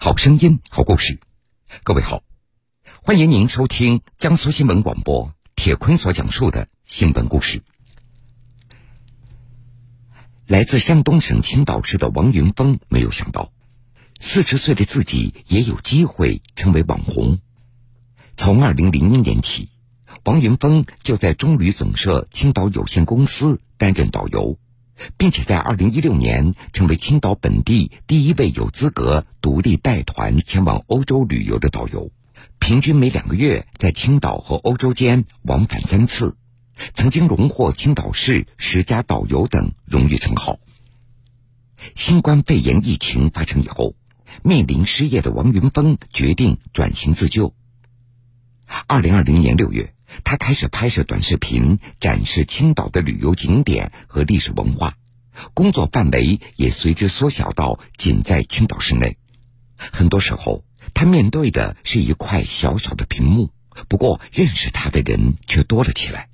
好声音，好故事。各位好，欢迎您收听江苏新闻广播铁坤所讲述的新闻故事。来自山东省青岛市的王云峰没有想到，四十岁的自己也有机会成为网红。从二零零一年起，王云峰就在中旅总社青岛有限公司担任导游。并且在二零一六年成为青岛本地第一位有资格独立带团前往欧洲旅游的导游，平均每两个月在青岛和欧洲间往返三次，曾经荣获青岛市十佳导游等荣誉称号。新冠肺炎疫情发生以后，面临失业的王云峰决定转型自救。二零二零年六月。他开始拍摄短视频，展示青岛的旅游景点和历史文化，工作范围也随之缩小到仅在青岛市内。很多时候，他面对的是一块小小的屏幕，不过认识他的人却多了起来。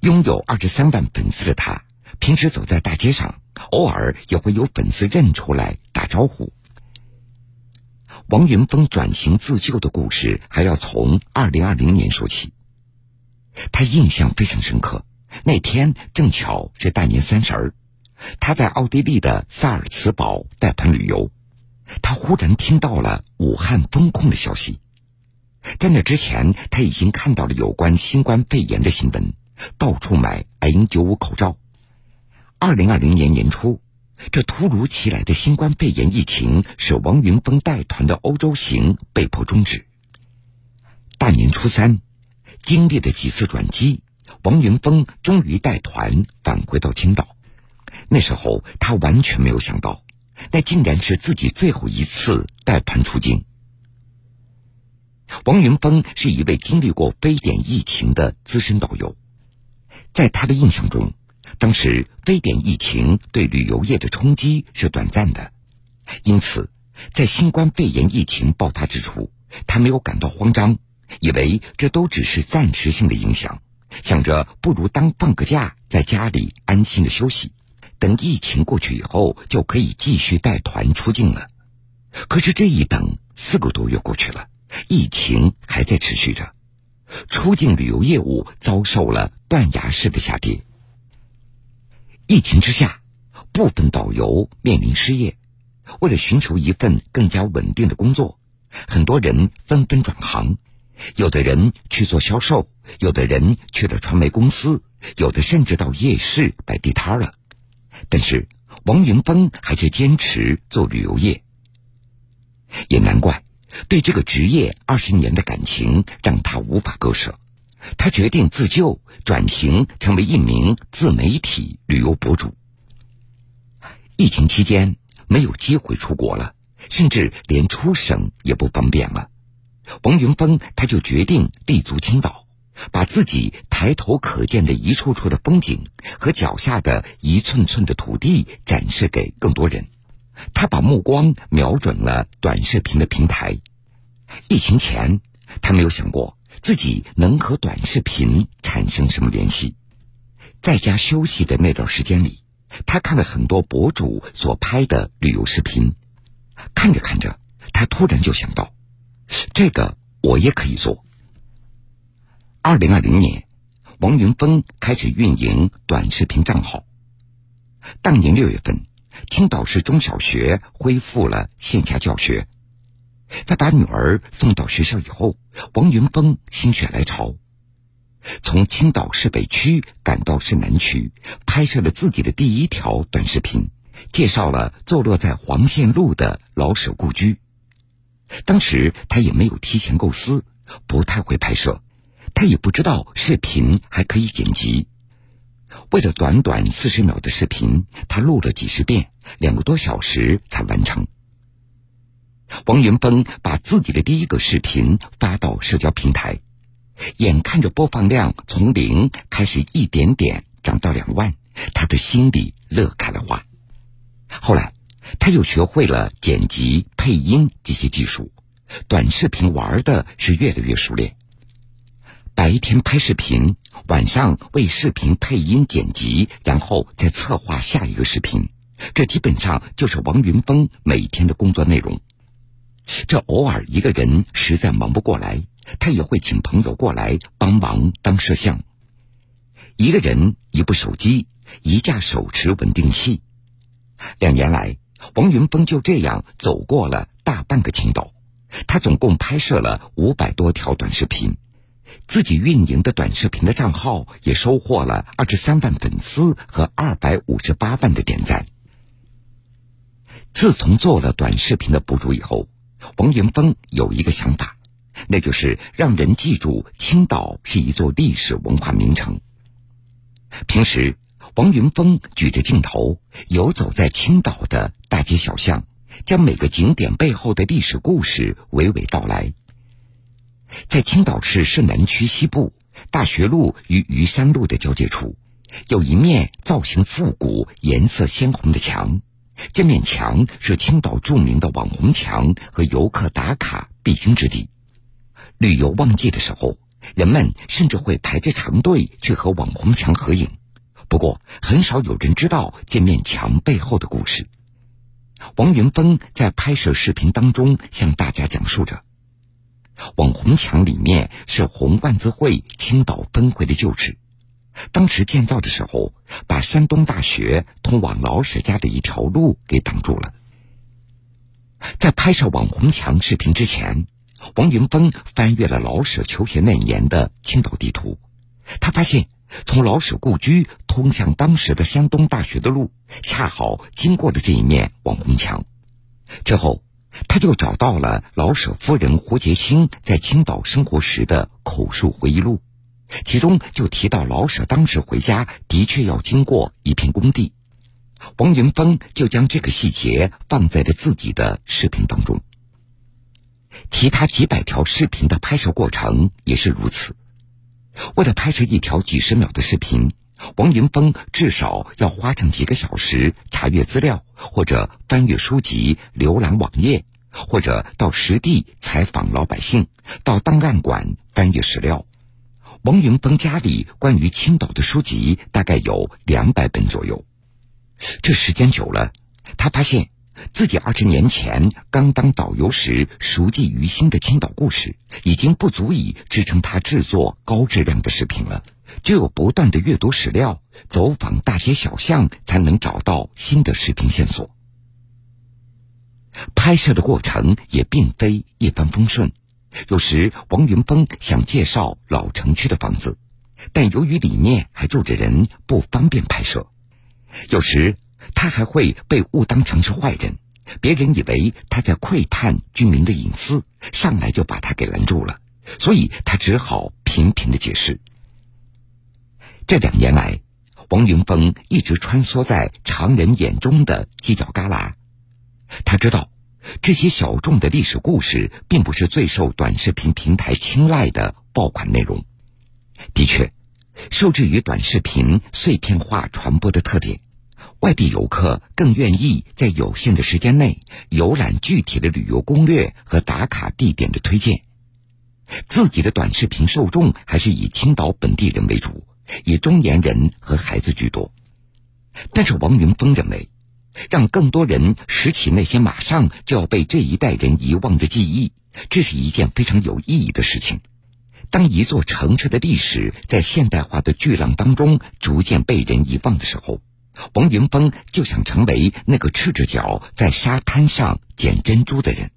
拥有二十三万粉丝的他，平时走在大街上，偶尔也会有粉丝认出来打招呼。王云峰转型自救的故事，还要从二零二零年说起。他印象非常深刻，那天正巧是大年三十儿，他在奥地利的萨尔茨堡带团旅游，他忽然听到了武汉封控的消息。在那之前，他已经看到了有关新冠肺炎的新闻，到处买 N95 口罩。二零二零年年初，这突如其来的新冠肺炎疫情使王云峰带团的欧洲行被迫终止。大年初三。经历了几次转机，王云峰终于带团返回到青岛。那时候他完全没有想到，那竟然是自己最后一次带团出境。王云峰是一位经历过非典疫情的资深导游，在他的印象中，当时非典疫情对旅游业的冲击是短暂的，因此，在新冠肺炎疫情爆发之初，他没有感到慌张。以为这都只是暂时性的影响，想着不如当放个假，在家里安心的休息，等疫情过去以后就可以继续带团出境了。可是这一等四个多月过去了，疫情还在持续着，出境旅游业务遭受了断崖式的下跌。疫情之下，部分导游面临失业，为了寻求一份更加稳定的工作，很多人纷纷转行。有的人去做销售，有的人去了传媒公司，有的甚至到夜市摆地摊了。但是王云峰还是坚持做旅游业。也难怪，对这个职业二十年的感情让他无法割舍。他决定自救，转型成为一名自媒体旅游博主。疫情期间没有机会出国了，甚至连出省也不方便了。王云峰他就决定立足青岛，把自己抬头可见的一处处的风景和脚下的一寸寸的土地展示给更多人。他把目光瞄准了短视频的平台。疫情前，他没有想过自己能和短视频产生什么联系。在家休息的那段时间里，他看了很多博主所拍的旅游视频，看着看着，他突然就想到。这个我也可以做。二零二零年，王云峰开始运营短视频账号。当年六月份，青岛市中小学恢复了线下教学。在把女儿送到学校以后，王云峰心血来潮，从青岛市北区赶到市南区，拍摄了自己的第一条短视频，介绍了坐落在黄线路的老舍故居。当时他也没有提前构思，不太会拍摄，他也不知道视频还可以剪辑。为了短短四十秒的视频，他录了几十遍，两个多小时才完成。王云峰把自己的第一个视频发到社交平台，眼看着播放量从零开始一点点涨到两万，他的心里乐开了花。后来。他又学会了剪辑、配音这些技术，短视频玩的是越来越熟练。白天拍视频，晚上为视频配音剪辑，然后再策划下一个视频。这基本上就是王云峰每天的工作内容。这偶尔一个人实在忙不过来，他也会请朋友过来帮忙当摄像。一个人，一部手机，一架手持稳定器。两年来，王云峰就这样走过了大半个青岛。他总共拍摄了五百多条短视频，自己运营的短视频的账号也收获了二十三万粉丝和二百五十八万的点赞。自从做了短视频的博主以后，王云峰有一个想法，那就是让人记住青岛是一座历史文化名城。平时，王云峰举着镜头游走在青岛的大街小巷。将每个景点背后的历史故事娓娓道来。在青岛市市南区西部大学路与虞山路的交界处，有一面造型复古、颜色鲜红的墙。这面墙是青岛著名的网红墙和游客打卡必经之地。旅游旺季的时候，人们甚至会排着长队去和网红墙合影。不过，很少有人知道这面墙背后的故事。王云峰在拍摄视频当中向大家讲述着：网红墙里面是红万字会青岛分会的旧址，当时建造的时候把山东大学通往老舍家的一条路给挡住了。在拍摄网红墙视频之前，王云峰翻阅了老舍求学那年的青岛地图，他发现。从老舍故居通向当时的山东大学的路，恰好经过了这一面网红墙。之后，他就找到了老舍夫人胡洁清在青岛生活时的口述回忆录，其中就提到老舍当时回家的确要经过一片工地。王云峰就将这个细节放在了自己的视频当中。其他几百条视频的拍摄过程也是如此。为了拍摄一条几十秒的视频，王云峰至少要花上几个小时查阅资料，或者翻阅书籍、浏览网页，或者到实地采访老百姓，到档案馆翻阅史料。王云峰家里关于青岛的书籍大概有两百本左右。这时间久了，他发现。自己二十年前刚当导游时熟记于心的青岛故事，已经不足以支撑他制作高质量的视频了。只有不断的阅读史料、走访大街小巷，才能找到新的视频线索。拍摄的过程也并非一帆风顺，有时王云峰想介绍老城区的房子，但由于里面还住着人，不方便拍摄；有时。他还会被误当成是坏人，别人以为他在窥探居民的隐私，上来就把他给拦住了，所以他只好频频的解释。这两年来，王云峰一直穿梭在常人眼中的犄角旮旯，他知道这些小众的历史故事并不是最受短视频平台青睐的爆款内容。的确，受制于短视频碎片化传播的特点。外地游客更愿意在有限的时间内游览具体的旅游攻略和打卡地点的推荐。自己的短视频受众还是以青岛本地人为主，以中年人和孩子居多。但是王云峰认为，让更多人拾起那些马上就要被这一代人遗忘的记忆，这是一件非常有意义的事情。当一座城市的历史在现代化的巨浪当中逐渐被人遗忘的时候，王云峰就想成为那个赤着脚在沙滩上捡珍珠的人。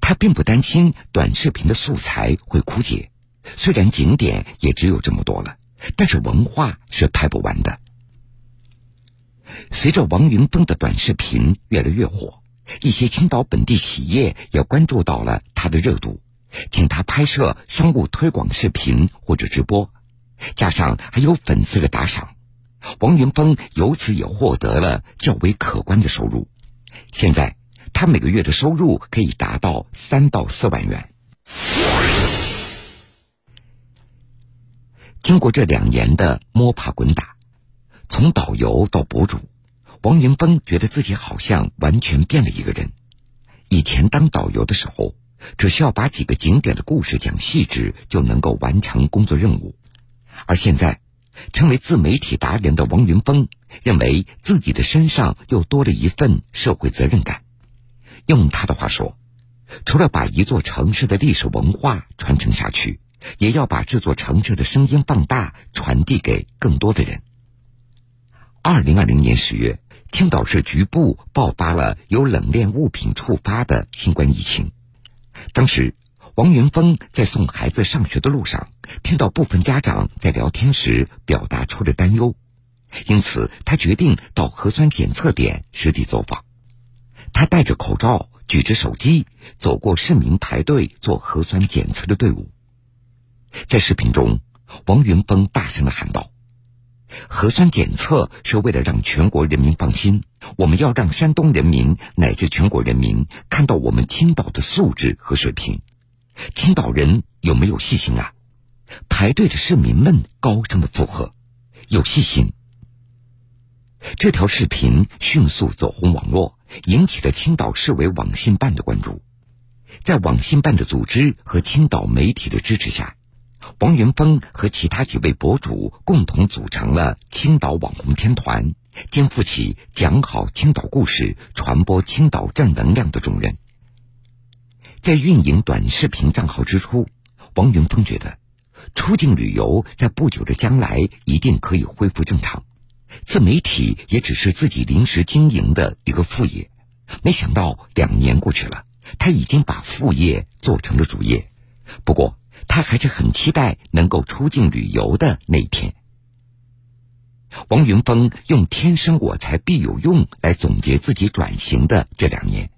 他并不担心短视频的素材会枯竭，虽然景点也只有这么多了，但是文化是拍不完的。随着王云峰的短视频越来越火，一些青岛本地企业也关注到了他的热度，请他拍摄商务推广视频或者直播，加上还有粉丝的打赏。王云峰由此也获得了较为可观的收入，现在他每个月的收入可以达到三到四万元。经过这两年的摸爬滚打，从导游到博主，王云峰觉得自己好像完全变了一个人。以前当导游的时候，只需要把几个景点的故事讲细致，就能够完成工作任务，而现在。成为自媒体达人的王云峰认为自己的身上又多了一份社会责任感。用他的话说，除了把一座城市的历史文化传承下去，也要把这座城市的声音放大，传递给更多的人。二零二零年十月，青岛市局部爆发了由冷链物品触发的新冠疫情。当时，王云峰在送孩子上学的路上，听到部分家长在聊天时表达出了担忧，因此他决定到核酸检测点实地走访。他戴着口罩，举着手机，走过市民排队做核酸检测的队伍。在视频中，王云峰大声的喊道：“核酸检测是为了让全国人民放心，我们要让山东人民乃至全国人民看到我们青岛的素质和水平。青岛人有没有细心啊？”排队的市民们高声的附和：“有细心。”这条视频迅速走红网络，引起了青岛市委网信办的关注。在网信办的组织和青岛媒体的支持下。王云峰和其他几位博主共同组成了青岛网红天团，肩负起讲好青岛故事、传播青岛正能量的重任。在运营短视频账号之初，王云峰觉得，出境旅游在不久的将来一定可以恢复正常，自媒体也只是自己临时经营的一个副业。没想到两年过去了，他已经把副业做成了主业。不过，他还是很期待能够出境旅游的那一天。王云峰用“天生我材必有用”来总结自己转型的这两年。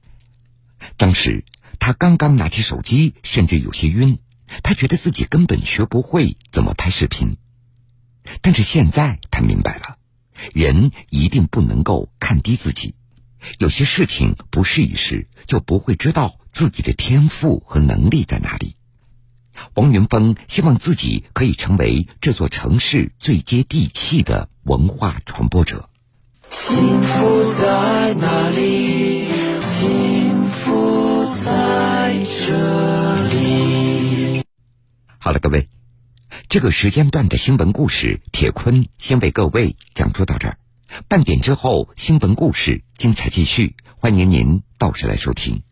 当时他刚刚拿起手机，甚至有些晕，他觉得自己根本学不会怎么拍视频。但是现在他明白了，人一定不能够看低自己，有些事情不试一试，就不会知道自己的天赋和能力在哪里。王云峰希望自己可以成为这座城市最接地气的文化传播者。幸福在哪里？这里。好了，各位，这个时间段的新闻故事，铁坤先为各位讲述到这儿。半点之后，新闻故事精彩继续，欢迎您到时来收听。